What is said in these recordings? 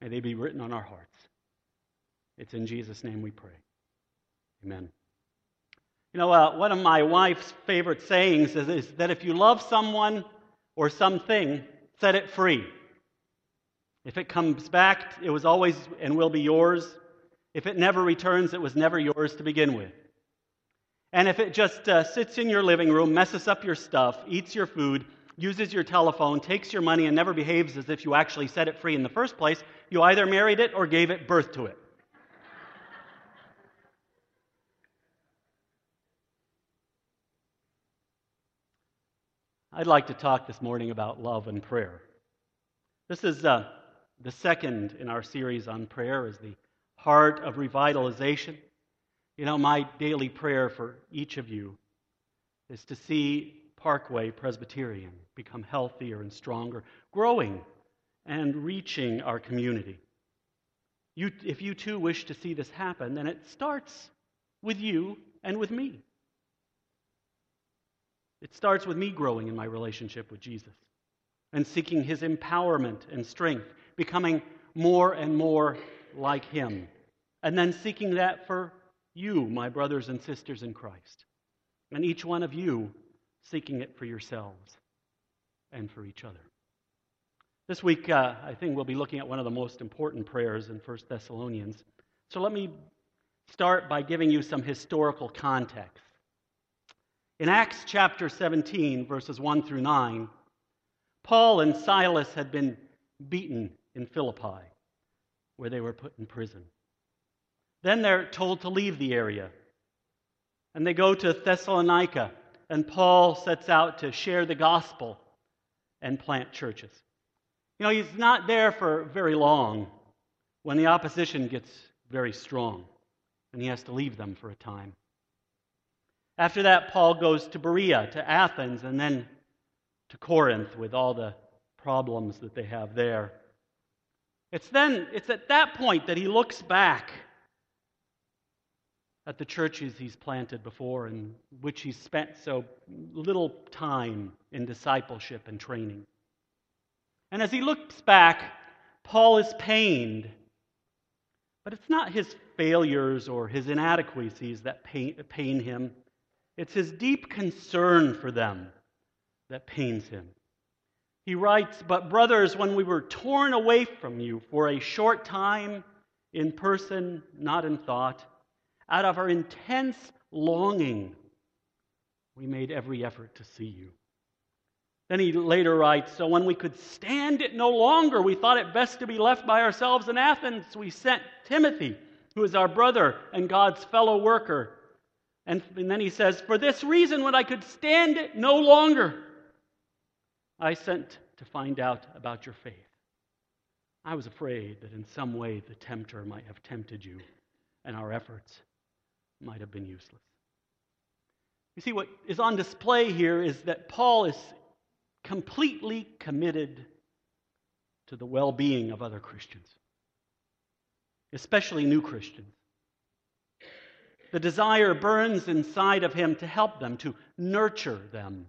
May they be written on our hearts. It's in Jesus' name we pray. Amen. You know, uh, one of my wife's favorite sayings is, is that if you love someone or something, set it free. If it comes back, it was always and will be yours. If it never returns, it was never yours to begin with. And if it just uh, sits in your living room, messes up your stuff, eats your food, uses your telephone, takes your money, and never behaves as if you actually set it free in the first place, you either married it or gave it birth to it. I'd like to talk this morning about love and prayer. This is uh, the second in our series on prayer is the heart of revitalization. You know, my daily prayer for each of you is to see Parkway Presbyterian become healthier and stronger, growing and reaching our community. You, if you too wish to see this happen, then it starts with you and with me. It starts with me growing in my relationship with Jesus and seeking his empowerment and strength, becoming more and more like him. And then seeking that for you, my brothers and sisters in Christ. And each one of you seeking it for yourselves and for each other. This week, uh, I think we'll be looking at one of the most important prayers in 1 Thessalonians. So let me start by giving you some historical context. In Acts chapter 17, verses 1 through 9, Paul and Silas had been beaten in Philippi, where they were put in prison. Then they're told to leave the area. And they go to Thessalonica, and Paul sets out to share the gospel and plant churches. You know, he's not there for very long when the opposition gets very strong, and he has to leave them for a time. After that, Paul goes to Berea, to Athens, and then to Corinth with all the problems that they have there. It's then, it's at that point that he looks back at the churches he's planted before and which he's spent so little time in discipleship and training. And as he looks back, Paul is pained. But it's not his failures or his inadequacies that pain, pain him. It's his deep concern for them that pains him. He writes, But brothers, when we were torn away from you for a short time, in person, not in thought, out of our intense longing, we made every effort to see you. Then he later writes So when we could stand it no longer, we thought it best to be left by ourselves in Athens. We sent Timothy, who is our brother and God's fellow worker and, and then he says, For this reason, when I could stand it no longer, I sent to find out about your faith. I was afraid that in some way the tempter might have tempted you and our efforts might have been useless. You see, what is on display here is that Paul is completely committed to the well being of other Christians, especially new Christians. The desire burns inside of him to help them, to nurture them,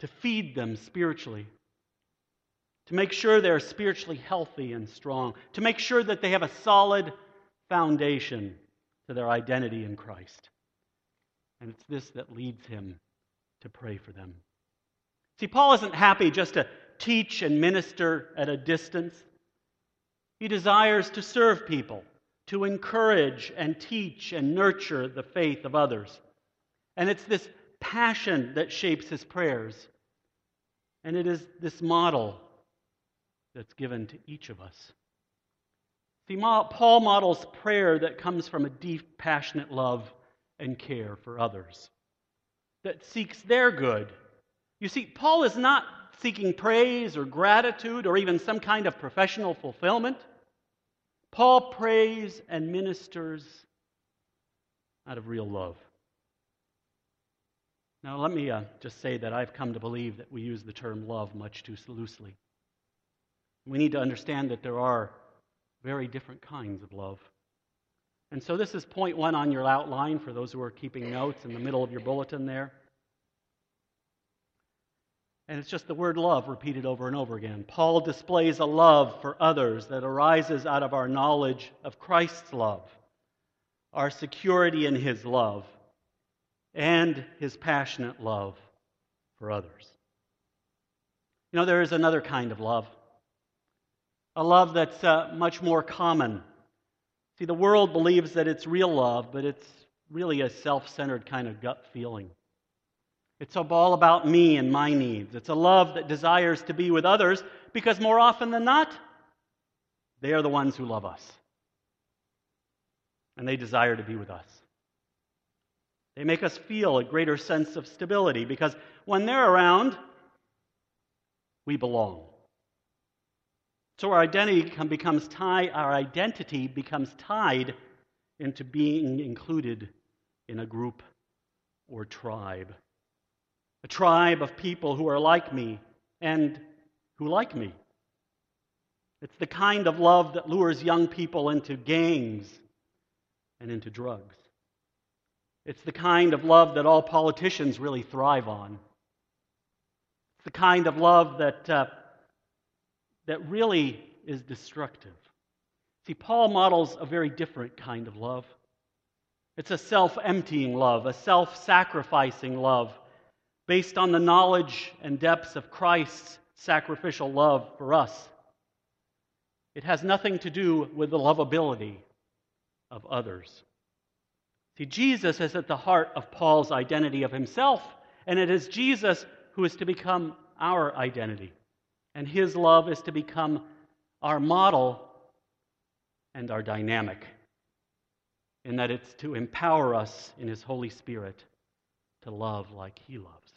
to feed them spiritually, to make sure they're spiritually healthy and strong, to make sure that they have a solid foundation to their identity in Christ. And it's this that leads him to pray for them. See, Paul isn't happy just to teach and minister at a distance. He desires to serve people to encourage and teach and nurture the faith of others. And it's this passion that shapes his prayers. And it is this model that's given to each of us. Paul models prayer that comes from a deep, passionate love and care for others, that seeks their good. You see, Paul is not seeking praise or gratitude or even some kind of professional fulfillment. Paul prays and ministers out of real love. Now, let me uh, just say that I've come to believe that we use the term love much too loosely. We need to understand that there are very different kinds of love. And so, this is point one on your outline for those who are keeping notes in the middle of your bulletin there. And it's just the word love repeated over and over again. Paul displays a love for others that arises out of our knowledge of Christ's love, our security in his love, and his passionate love for others. You know, there is another kind of love, a love that's uh, much more common. See, the world believes that it's real love, but it's really a self centered kind of gut feeling. It's all about me and my needs. It's a love that desires to be with others because more often than not, they are the ones who love us. And they desire to be with us. They make us feel a greater sense of stability because when they're around, we belong. So our identity becomes tied, our identity becomes tied into being included in a group or tribe. A tribe of people who are like me and who like me. It's the kind of love that lures young people into gangs and into drugs. It's the kind of love that all politicians really thrive on. It's the kind of love that, uh, that really is destructive. See, Paul models a very different kind of love. It's a self emptying love, a self sacrificing love based on the knowledge and depths of Christ's sacrificial love for us. It has nothing to do with the lovability of others. See, Jesus is at the heart of Paul's identity of himself, and it is Jesus who is to become our identity. And his love is to become our model and our dynamic in that it's to empower us in His Holy Spirit to love like He loves.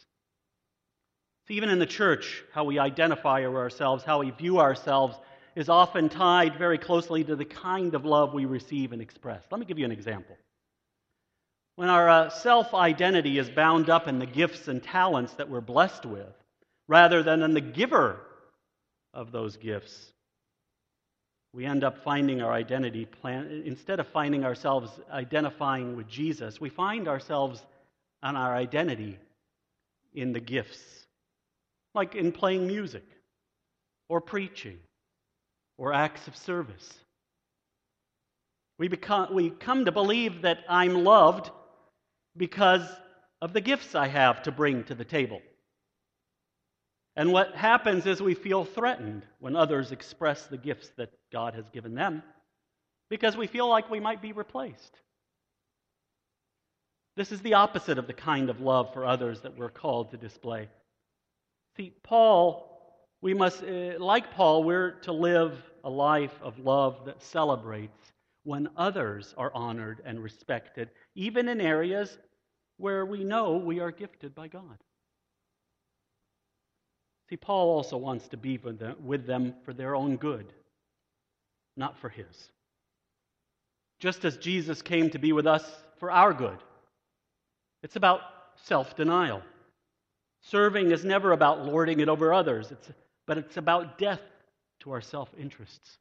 See, even in the church, how we identify ourselves, how we view ourselves, is often tied very closely to the kind of love we receive and express. Let me give you an example. When our uh, self identity is bound up in the gifts and talents that we're blessed with, rather than in the giver of those gifts, we end up finding our identity plan instead of finding ourselves identifying with Jesus, we find ourselves on our identity in the gifts, like in playing music or preaching or acts of service. We, become, we come to believe that I'm loved because of the gifts I have to bring to the table. And what happens is we feel threatened when others express the gifts that God has given them because we feel like we might be replaced. This is the opposite of the kind of love for others that we're called to display. See, Paul, we must, uh, like Paul, we're to live a life of love that celebrates when others are honored and respected, even in areas where we know we are gifted by God. See, Paul also wants to be with them, for their own good, not for his. Just as Jesus came to be with us for our good. It's about self denial. Serving is never about lording it over others, it's, but it's about death to our self interests.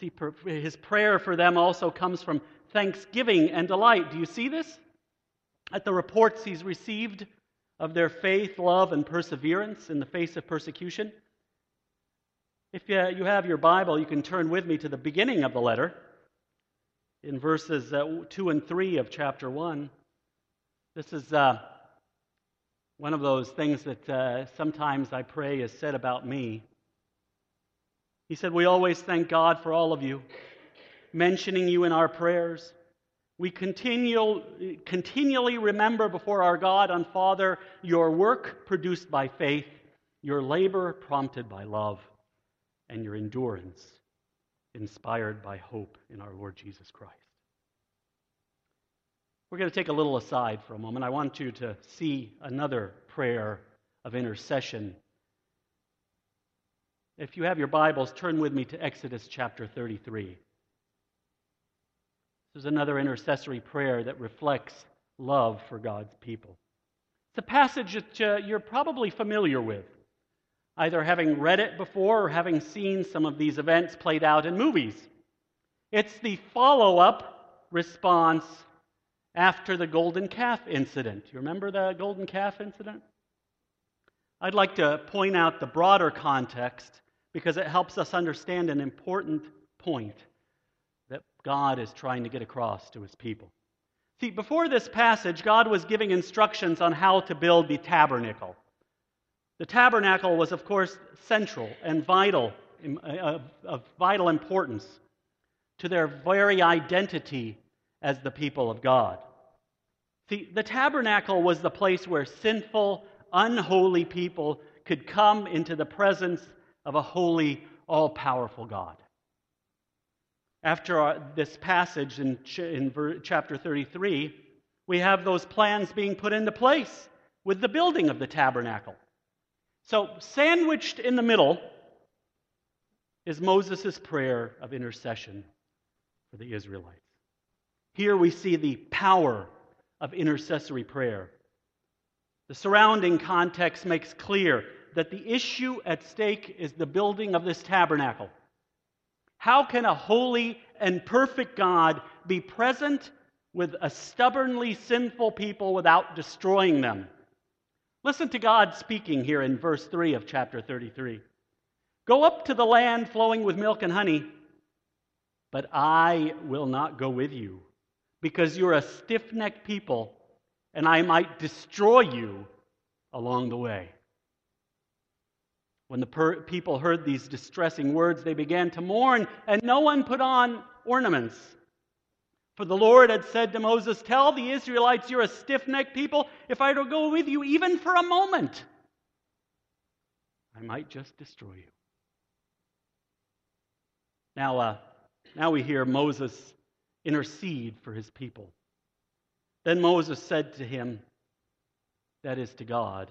See, his prayer for them also comes from thanksgiving and delight. Do you see this? At the reports he's received of their faith, love, and perseverance in the face of persecution. If you have your Bible, you can turn with me to the beginning of the letter in verses uh, 2 and 3 of chapter 1. This is uh, one of those things that uh, sometimes I pray is said about me. He said, We always thank God for all of you, mentioning you in our prayers. We continual, continually remember before our God and Father your work produced by faith, your labor prompted by love, and your endurance inspired by hope in our Lord Jesus Christ. We're going to take a little aside for a moment. I want you to see another prayer of intercession. If you have your Bibles, turn with me to Exodus chapter 33. This is another intercessory prayer that reflects love for God's people. It's a passage that uh, you're probably familiar with, either having read it before or having seen some of these events played out in movies. It's the follow up response after the golden calf incident. You remember the golden calf incident? I'd like to point out the broader context because it helps us understand an important point God is trying to get across to his people. See, before this passage, God was giving instructions on how to build the tabernacle. The tabernacle was, of course, central and vital, uh, of, of vital importance to their very identity as the people of God. See, the tabernacle was the place where sinful, unholy people could come into the presence of a holy, all powerful God. After our, this passage in, ch- in ver- chapter 33, we have those plans being put into place with the building of the tabernacle. So, sandwiched in the middle is Moses' prayer of intercession for the Israelites. Here we see the power of intercessory prayer. The surrounding context makes clear that the issue at stake is the building of this tabernacle. How can a holy and perfect God be present with a stubbornly sinful people without destroying them? Listen to God speaking here in verse 3 of chapter 33. Go up to the land flowing with milk and honey, but I will not go with you, because you're a stiff necked people, and I might destroy you along the way. When the per- people heard these distressing words, they began to mourn, and no one put on ornaments. For the Lord had said to Moses, Tell the Israelites, you're a stiff necked people. If I don't go with you even for a moment, I might just destroy you. Now, uh, now we hear Moses intercede for his people. Then Moses said to him, that is to God,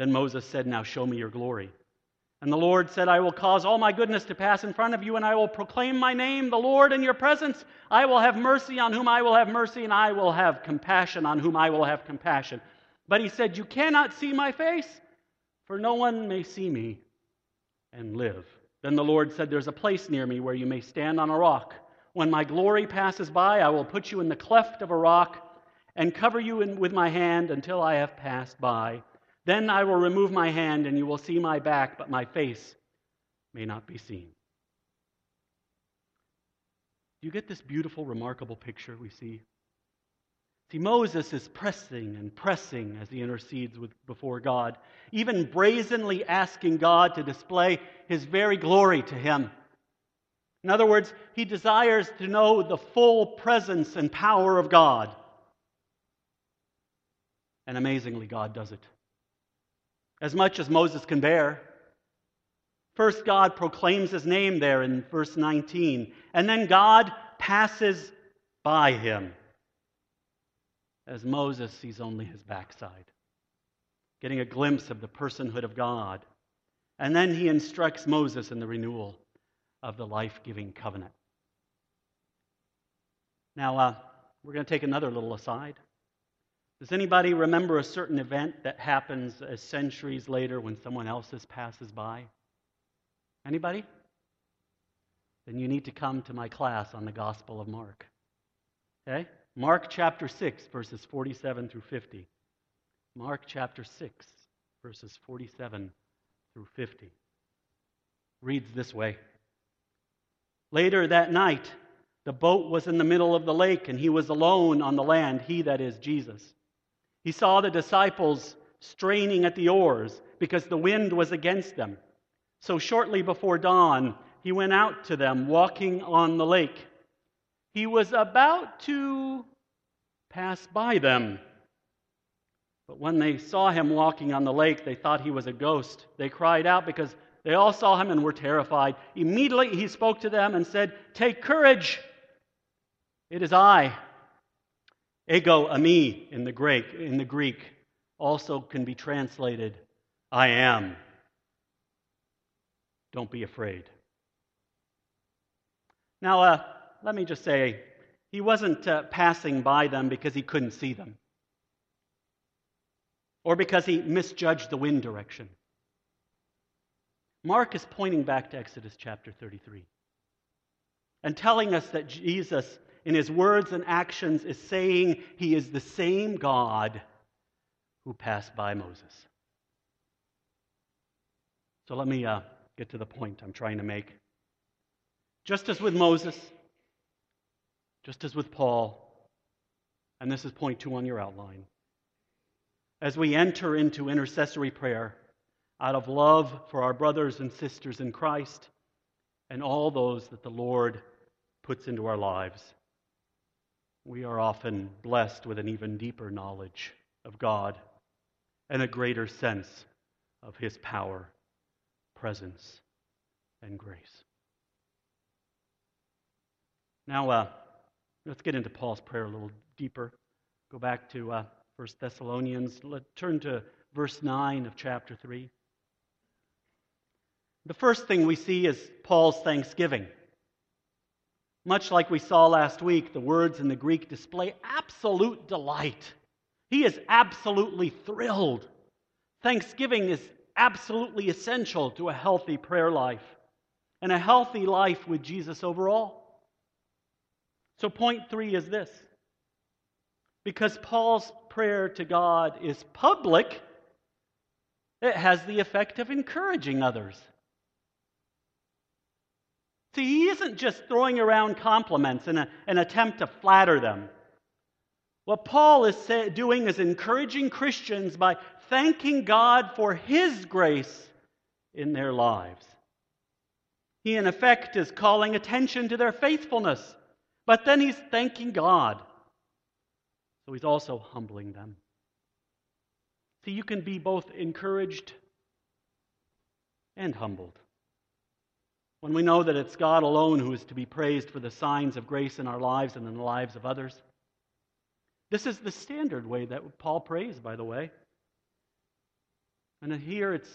Then Moses said, Now show me your glory. And the Lord said, I will cause all my goodness to pass in front of you, and I will proclaim my name, the Lord, in your presence. I will have mercy on whom I will have mercy, and I will have compassion on whom I will have compassion. But he said, You cannot see my face, for no one may see me and live. Then the Lord said, There's a place near me where you may stand on a rock. When my glory passes by, I will put you in the cleft of a rock and cover you in, with my hand until I have passed by. Then I will remove my hand, and you will see my back, but my face may not be seen. Do you get this beautiful, remarkable picture we see? See, Moses is pressing and pressing as he intercedes with, before God, even brazenly asking God to display his very glory to him. In other words, he desires to know the full presence and power of God. And amazingly, God does it as much as Moses can bear. First, God proclaims his name there in verse 19, and then God passes by him as Moses sees only his backside, getting a glimpse of the personhood of God. And then he instructs Moses in the renewal of the life giving covenant. Now, uh, we're going to take another little aside. Does anybody remember a certain event that happens centuries later when someone else's passes by? Anybody? Then you need to come to my class on the Gospel of Mark. Okay? Mark chapter 6, verses 47 through 50. Mark chapter 6, verses 47 through 50. Reads this way Later that night, the boat was in the middle of the lake, and he was alone on the land, he that is Jesus. He saw the disciples straining at the oars because the wind was against them. So shortly before dawn, he went out to them walking on the lake. He was about to pass by them. But when they saw him walking on the lake, they thought he was a ghost. They cried out because they all saw him and were terrified. Immediately he spoke to them and said, Take courage. It is I. Ego eimi in the Greek, in the Greek also can be translated I am. don't be afraid. Now, uh, let me just say, he wasn't uh, passing by them because he couldn't see them or because he misjudged the wind direction. Mark is pointing back to Exodus chapter 33 and telling us that Jesus, in his words and actions, is saying he is the same God who passed by Moses. So let me uh, get to the point I'm trying to make. Just as with Moses, just as with Paul, and this is point two on your outline, as we enter into intercessory prayer out of love for our brothers and sisters in Christ and all those that the Lord puts into our lives, we are often blessed with an even deeper knowledge of God and a greater sense of His power, presence, and grace. Now, uh, let's get into Paul's prayer a little deeper. Go back to uh, 1 Thessalonians. Let's turn to verse 9 of chapter 3. The first thing we see is Paul's thanksgiving. Much like we saw last week, the words in the Greek display absolute delight. He is absolutely thrilled. Thanksgiving is absolutely essential to a healthy prayer life and a healthy life with Jesus overall. So, point three is this because Paul's prayer to God is public, it has the effect of encouraging others. See, he isn't just throwing around compliments in a, an attempt to flatter them. What Paul is say, doing is encouraging Christians by thanking God for his grace in their lives. He, in effect, is calling attention to their faithfulness but then he's thanking God. So he's also humbling them. See, you can be both encouraged and humbled. When we know that it's God alone who is to be praised for the signs of grace in our lives and in the lives of others. This is the standard way that Paul prays, by the way. And here it's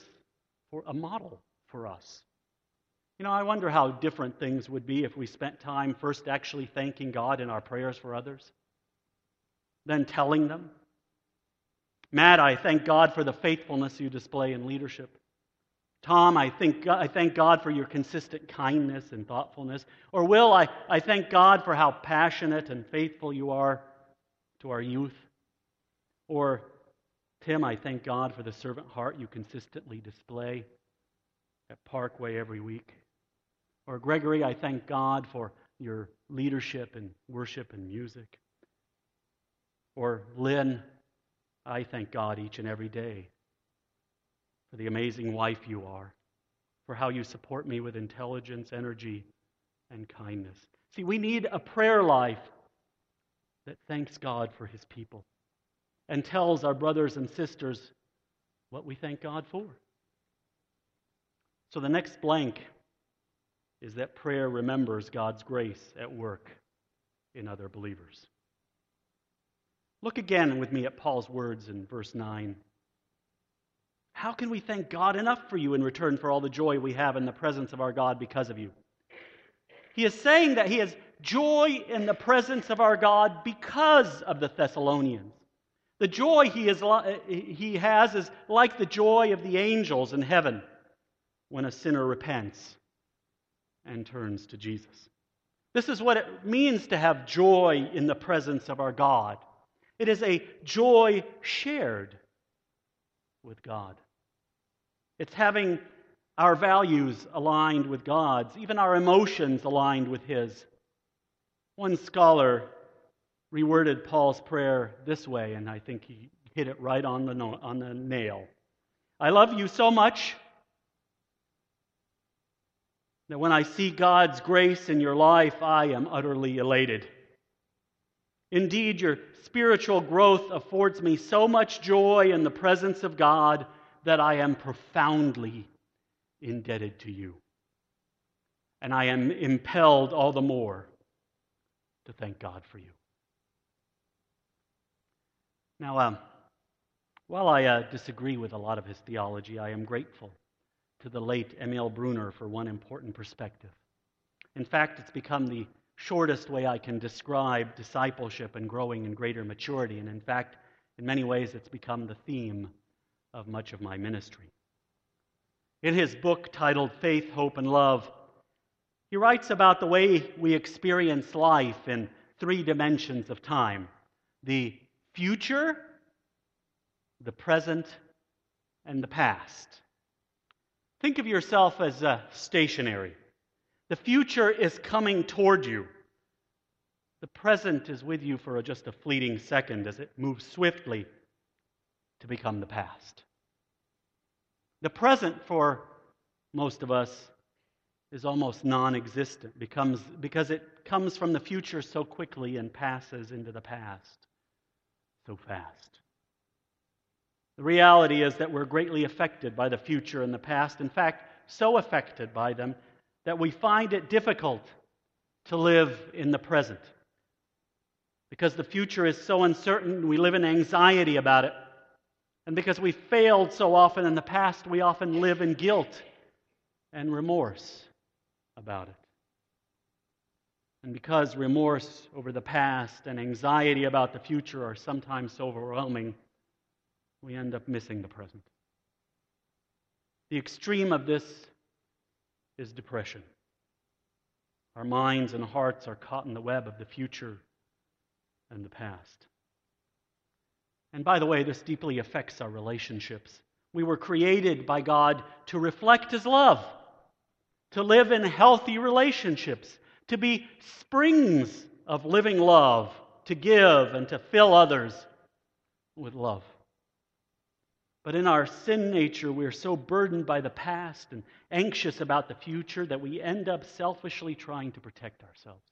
for a model for us. You know, I wonder how different things would be if we spent time first actually thanking God in our prayers for others, then telling them. Matt, I thank God for the faithfulness you display in leadership. Tom, I, think, I thank God for your consistent kindness and thoughtfulness. Or Will, I, I thank God for how passionate and faithful you are to our youth. Or Tim, I thank God for the servant heart you consistently display at Parkway every week. Or, Gregory, I thank God for your leadership in worship and music. Or, Lynn, I thank God each and every day for the amazing wife you are, for how you support me with intelligence, energy, and kindness. See, we need a prayer life that thanks God for his people and tells our brothers and sisters what we thank God for. So the next blank is that prayer remembers God's grace at work in other believers. Look again with me at Paul's words in verse 9. How can we thank God enough for you in return for all the joy we have in the presence of our God because of you? He is saying that he has joy in the presence of our God because of the Thessalonians. The joy he, is, he has is like the joy of the angels in heaven when a sinner repents and turns to Jesus. This is what it means to have joy in the presence of our God. It is a joy shared with God. It's having our values aligned with God's, even our emotions aligned with His. One scholar reworded Paul's prayer this way, and I think he hit it right on the, no- on the nail. I love you so much that when I see God's grace in your life, I am utterly elated. Indeed, your spiritual growth affords me so much joy in the presence of God that I am profoundly indebted to you. And I am impelled all the more to thank God for you. Now, um, while I uh, disagree with a lot of his theology, I am grateful to the late Emil Brunner for one important perspective. In fact, it's become the shortest way I can describe discipleship and growing in greater maturity. And in fact, in many ways, it's become the theme of much of my ministry. In his book titled Faith, Hope, and Love, he writes about the way we experience life in three dimensions of time the future, the present, and the past. Think of yourself as uh, stationary. The future is coming toward you. The present is with you for just a fleeting second as it moves swiftly to become the past. The present for most of us is almost non existent because it comes from the future so quickly and passes into the past so fast. The reality is that we're greatly affected by the future and the past. In fact, so affected by them that we find it difficult to live in the present. Because the future is so uncertain, we live in anxiety about it. And because we failed so often in the past, we often live in guilt and remorse about it. And because remorse over the past and anxiety about the future are sometimes so overwhelming, we end up missing the present. The extreme of this is depression. Our minds and hearts are caught in the web of the future and the past. And by the way, this deeply affects our relationships. We were created by God to reflect His love, to live in healthy relationships, to be springs of living love, to give and to fill others with love. But in our sin nature, we're so burdened by the past and anxious about the future that we end up selfishly trying to protect ourselves.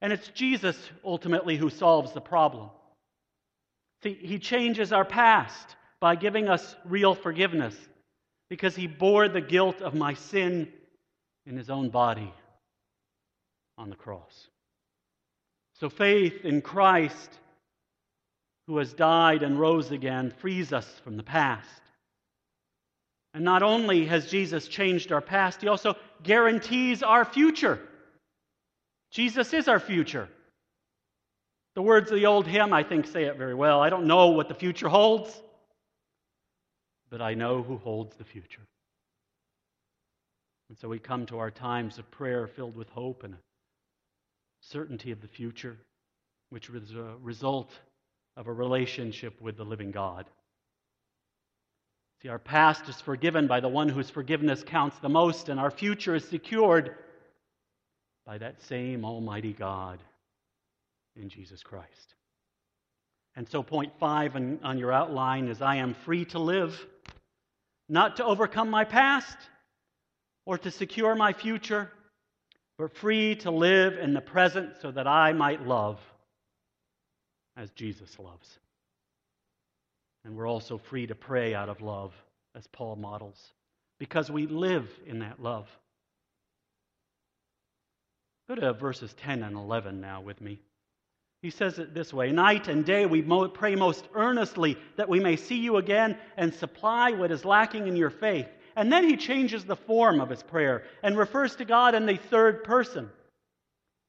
And it's Jesus ultimately who solves the problem. See, he changes our past by giving us real forgiveness because he bore the guilt of my sin in his own body on the cross. So faith in Christ who has died and rose again, frees us from the past. And not only has Jesus changed our past, he also guarantees our future. Jesus is our future. The words of the old hymn, I think, say it very well. I don't know what the future holds, but I know who holds the future. And so we come to our times of prayer filled with hope and certainty of the future, which is a result of a relationship with the living God. See, our past is forgiven by the one whose forgiveness counts the most, and our future is secured by that same Almighty God in Jesus Christ. And so, point five on, on your outline is I am free to live, not to overcome my past or to secure my future, but free to live in the present so that I might love as Jesus loves. And we're also free to pray out of love, as Paul models, because we live in that love. Go to verses 10 and 11 now with me. He says it this way Night and day we pray most earnestly that we may see you again and supply what is lacking in your faith. And then he changes the form of his prayer and refers to God in the third person.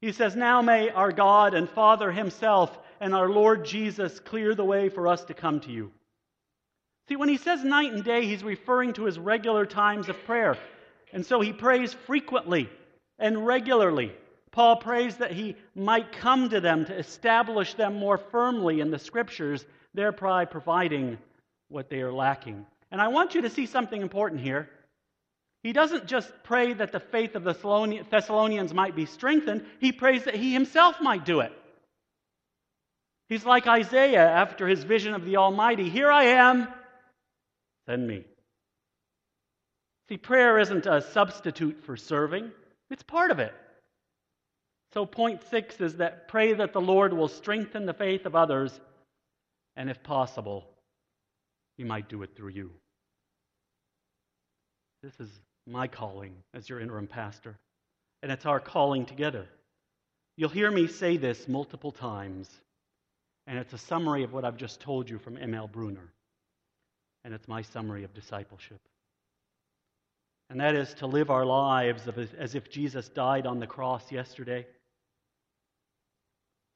He says, Now may our God and Father Himself and our Lord Jesus clear the way for us to come to you. See, when he says night and day, he's referring to his regular times of prayer. And so he prays frequently and regularly. Paul prays that he might come to them to establish them more firmly in the scriptures, thereby providing what they are lacking. And I want you to see something important here. He doesn't just pray that the faith of the Thessalonians might be strengthened, he prays that he himself might do it. He's like Isaiah after his vision of the Almighty Here I am, send me. See, prayer isn't a substitute for serving, it's part of it. So, point six is that pray that the Lord will strengthen the faith of others, and if possible, He might do it through you. This is my calling as your interim pastor, and it's our calling together. You'll hear me say this multiple times and it's a summary of what I've just told you from Emil Brunner. And it's my summary of discipleship. And that is to live our lives as if Jesus died on the cross yesterday,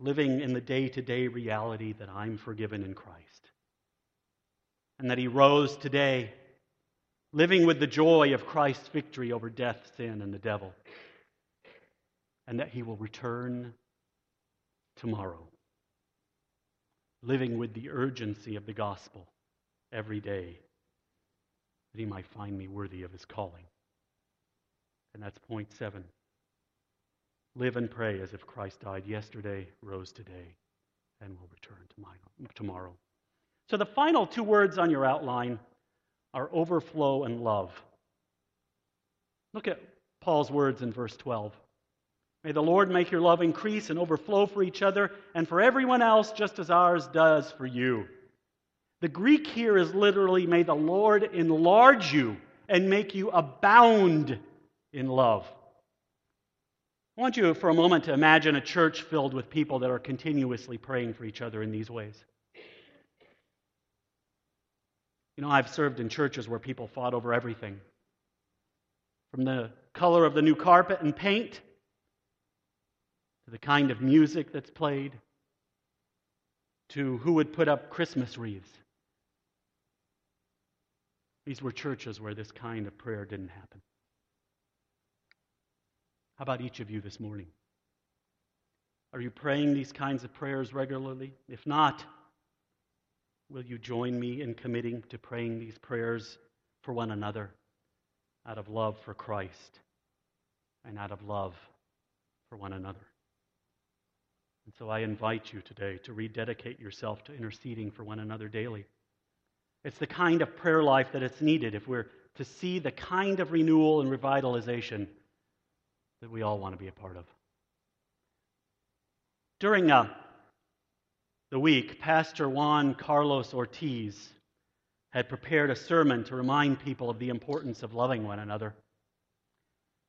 living in the day to day reality that I'm forgiven in Christ, and that He rose today, living with the joy of Christ's victory over death, sin, and the devil, and that He will return tomorrow, living with the urgency of the gospel every day that he might find me worthy of his calling. And that's point seven. Live and pray as if Christ died yesterday, rose today, and will return tomorrow. So the final two words on your outline are overflow and love. Look at Paul's words in verse 12. May the Lord make your love increase and overflow for each other and for everyone else, just as ours does for you. The Greek here is literally, may the Lord enlarge you and make you abound in love. I want you for a moment to imagine a church filled with people that are continuously praying for each other in these ways. You know, I've served in churches where people fought over everything from the color of the new carpet and paint to the kind of music that's played to who would put up Christmas wreaths. These were churches where this kind of prayer didn't happen. How about each of you this morning? Are you praying these kinds of prayers regularly? If not, will you join me in committing to praying these prayers for one another out of love for Christ and out of love for one another? And so I invite you today to rededicate yourself to interceding for one another daily. It's the kind of prayer life that is needed if we're to see the kind of renewal and revitalization that we all want to be a part of. During uh, the week, Pastor Juan Carlos Ortiz had prepared a sermon to remind people of the importance of loving one another.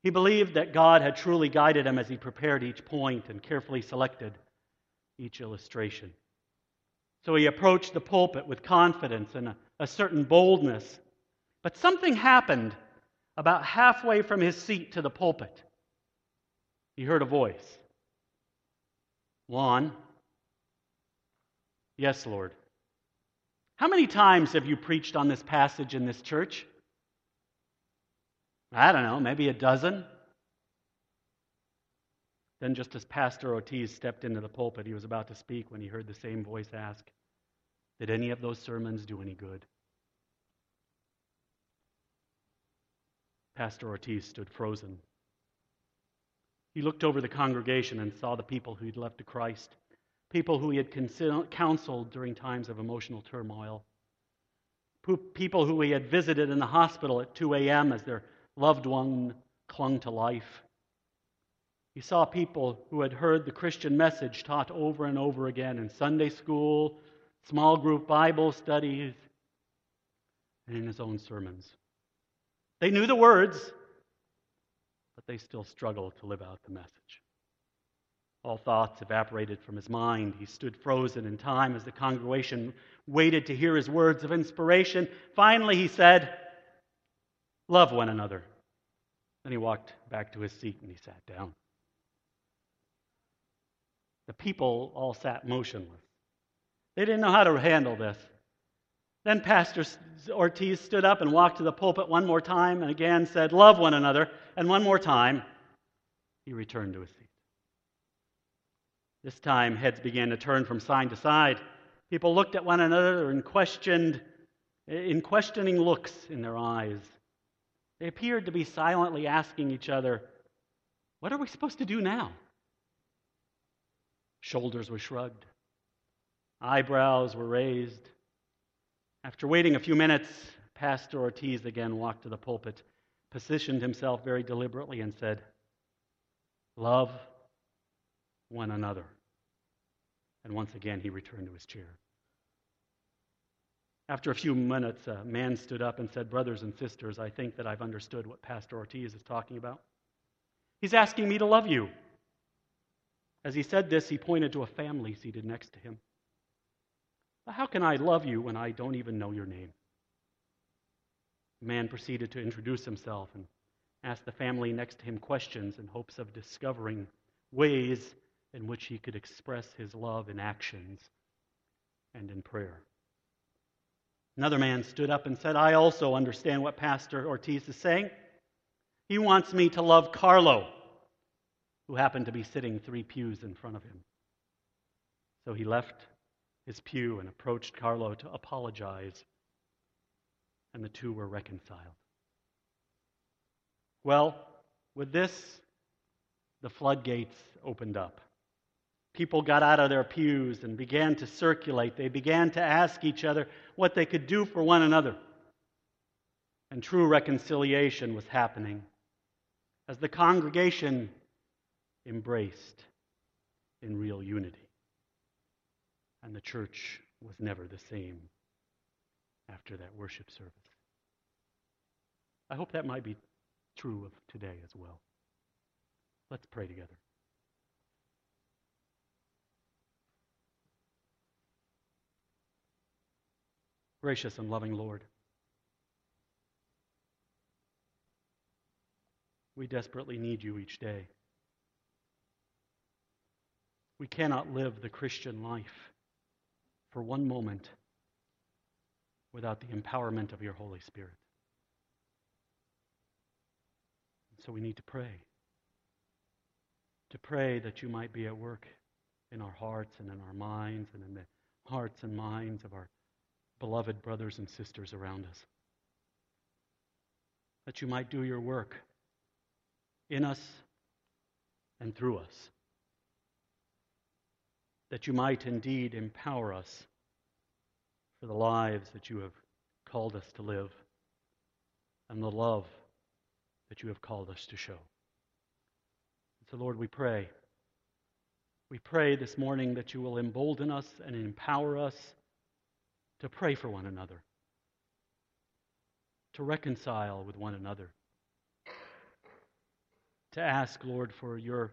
He believed that God had truly guided him as he prepared each point and carefully selected each illustration. So he approached the pulpit with confidence and a, a certain boldness. But something happened about halfway from his seat to the pulpit. He heard a voice Juan, yes, Lord. How many times have you preached on this passage in this church? I don't know, maybe a dozen. Then, just as Pastor Ortiz stepped into the pulpit, he was about to speak when he heard the same voice ask, Did any of those sermons do any good? Pastor Ortiz stood frozen. He looked over the congregation and saw the people who he'd left to Christ, people who he had counseled during times of emotional turmoil, people who he had visited in the hospital at 2 a.m. as their loved one clung to life. He saw people who had heard the Christian message taught over and over again in Sunday school, small group Bible studies, and in his own sermons. They knew the words, but they still struggled to live out the message. All thoughts evaporated from his mind. He stood frozen in time as the congregation waited to hear his words of inspiration. Finally, he said, Love one another. Then he walked back to his seat and he sat down. The people all sat motionless. They didn't know how to handle this. Then Pastor Ortiz stood up and walked to the pulpit one more time and again said, Love one another. And one more time, he returned to his seat. This time, heads began to turn from side to side. People looked at one another and questioned, in questioning looks in their eyes. They appeared to be silently asking each other, What are we supposed to do now? Shoulders were shrugged, eyebrows were raised. After waiting a few minutes, Pastor Ortiz again walked to the pulpit, positioned himself very deliberately, and said, Love one another. And once again, he returned to his chair. After a few minutes, a man stood up and said, Brothers and sisters, I think that I've understood what Pastor Ortiz is talking about. He's asking me to love you. As he said this, he pointed to a family seated next to him. How can I love you when I don't even know your name? The man proceeded to introduce himself and asked the family next to him questions in hopes of discovering ways in which he could express his love in actions and in prayer. Another man stood up and said, I also understand what Pastor Ortiz is saying. He wants me to love Carlo, who happened to be sitting three pews in front of him. So he left his pew and approached Carlo to apologize, and the two were reconciled. Well, with this, the floodgates opened up. People got out of their pews and began to circulate. They began to ask each other what they could do for one another. And true reconciliation was happening as the congregation embraced in real unity. And the church was never the same after that worship service. I hope that might be true of today as well. Let's pray together. Gracious and loving Lord, we desperately need you each day. We cannot live the Christian life for one moment without the empowerment of your Holy Spirit. So we need to pray. To pray that you might be at work in our hearts and in our minds and in the hearts and minds of our beloved brothers and sisters around us. That you might do your work in us and through us. That you might indeed empower us for the lives that you have called us to live and the love that you have called us to show. So, Lord, we pray. We pray this morning that you will embolden us and empower us to pray for one another, to reconcile with one another, to ask, Lord, for your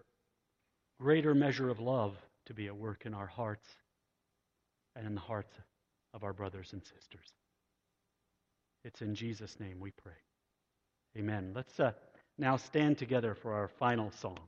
greater measure of love to be at work in our hearts and in the hearts of our brothers and sisters. It's in Jesus' name we pray. Amen. Let's uh, now stand together for our final song.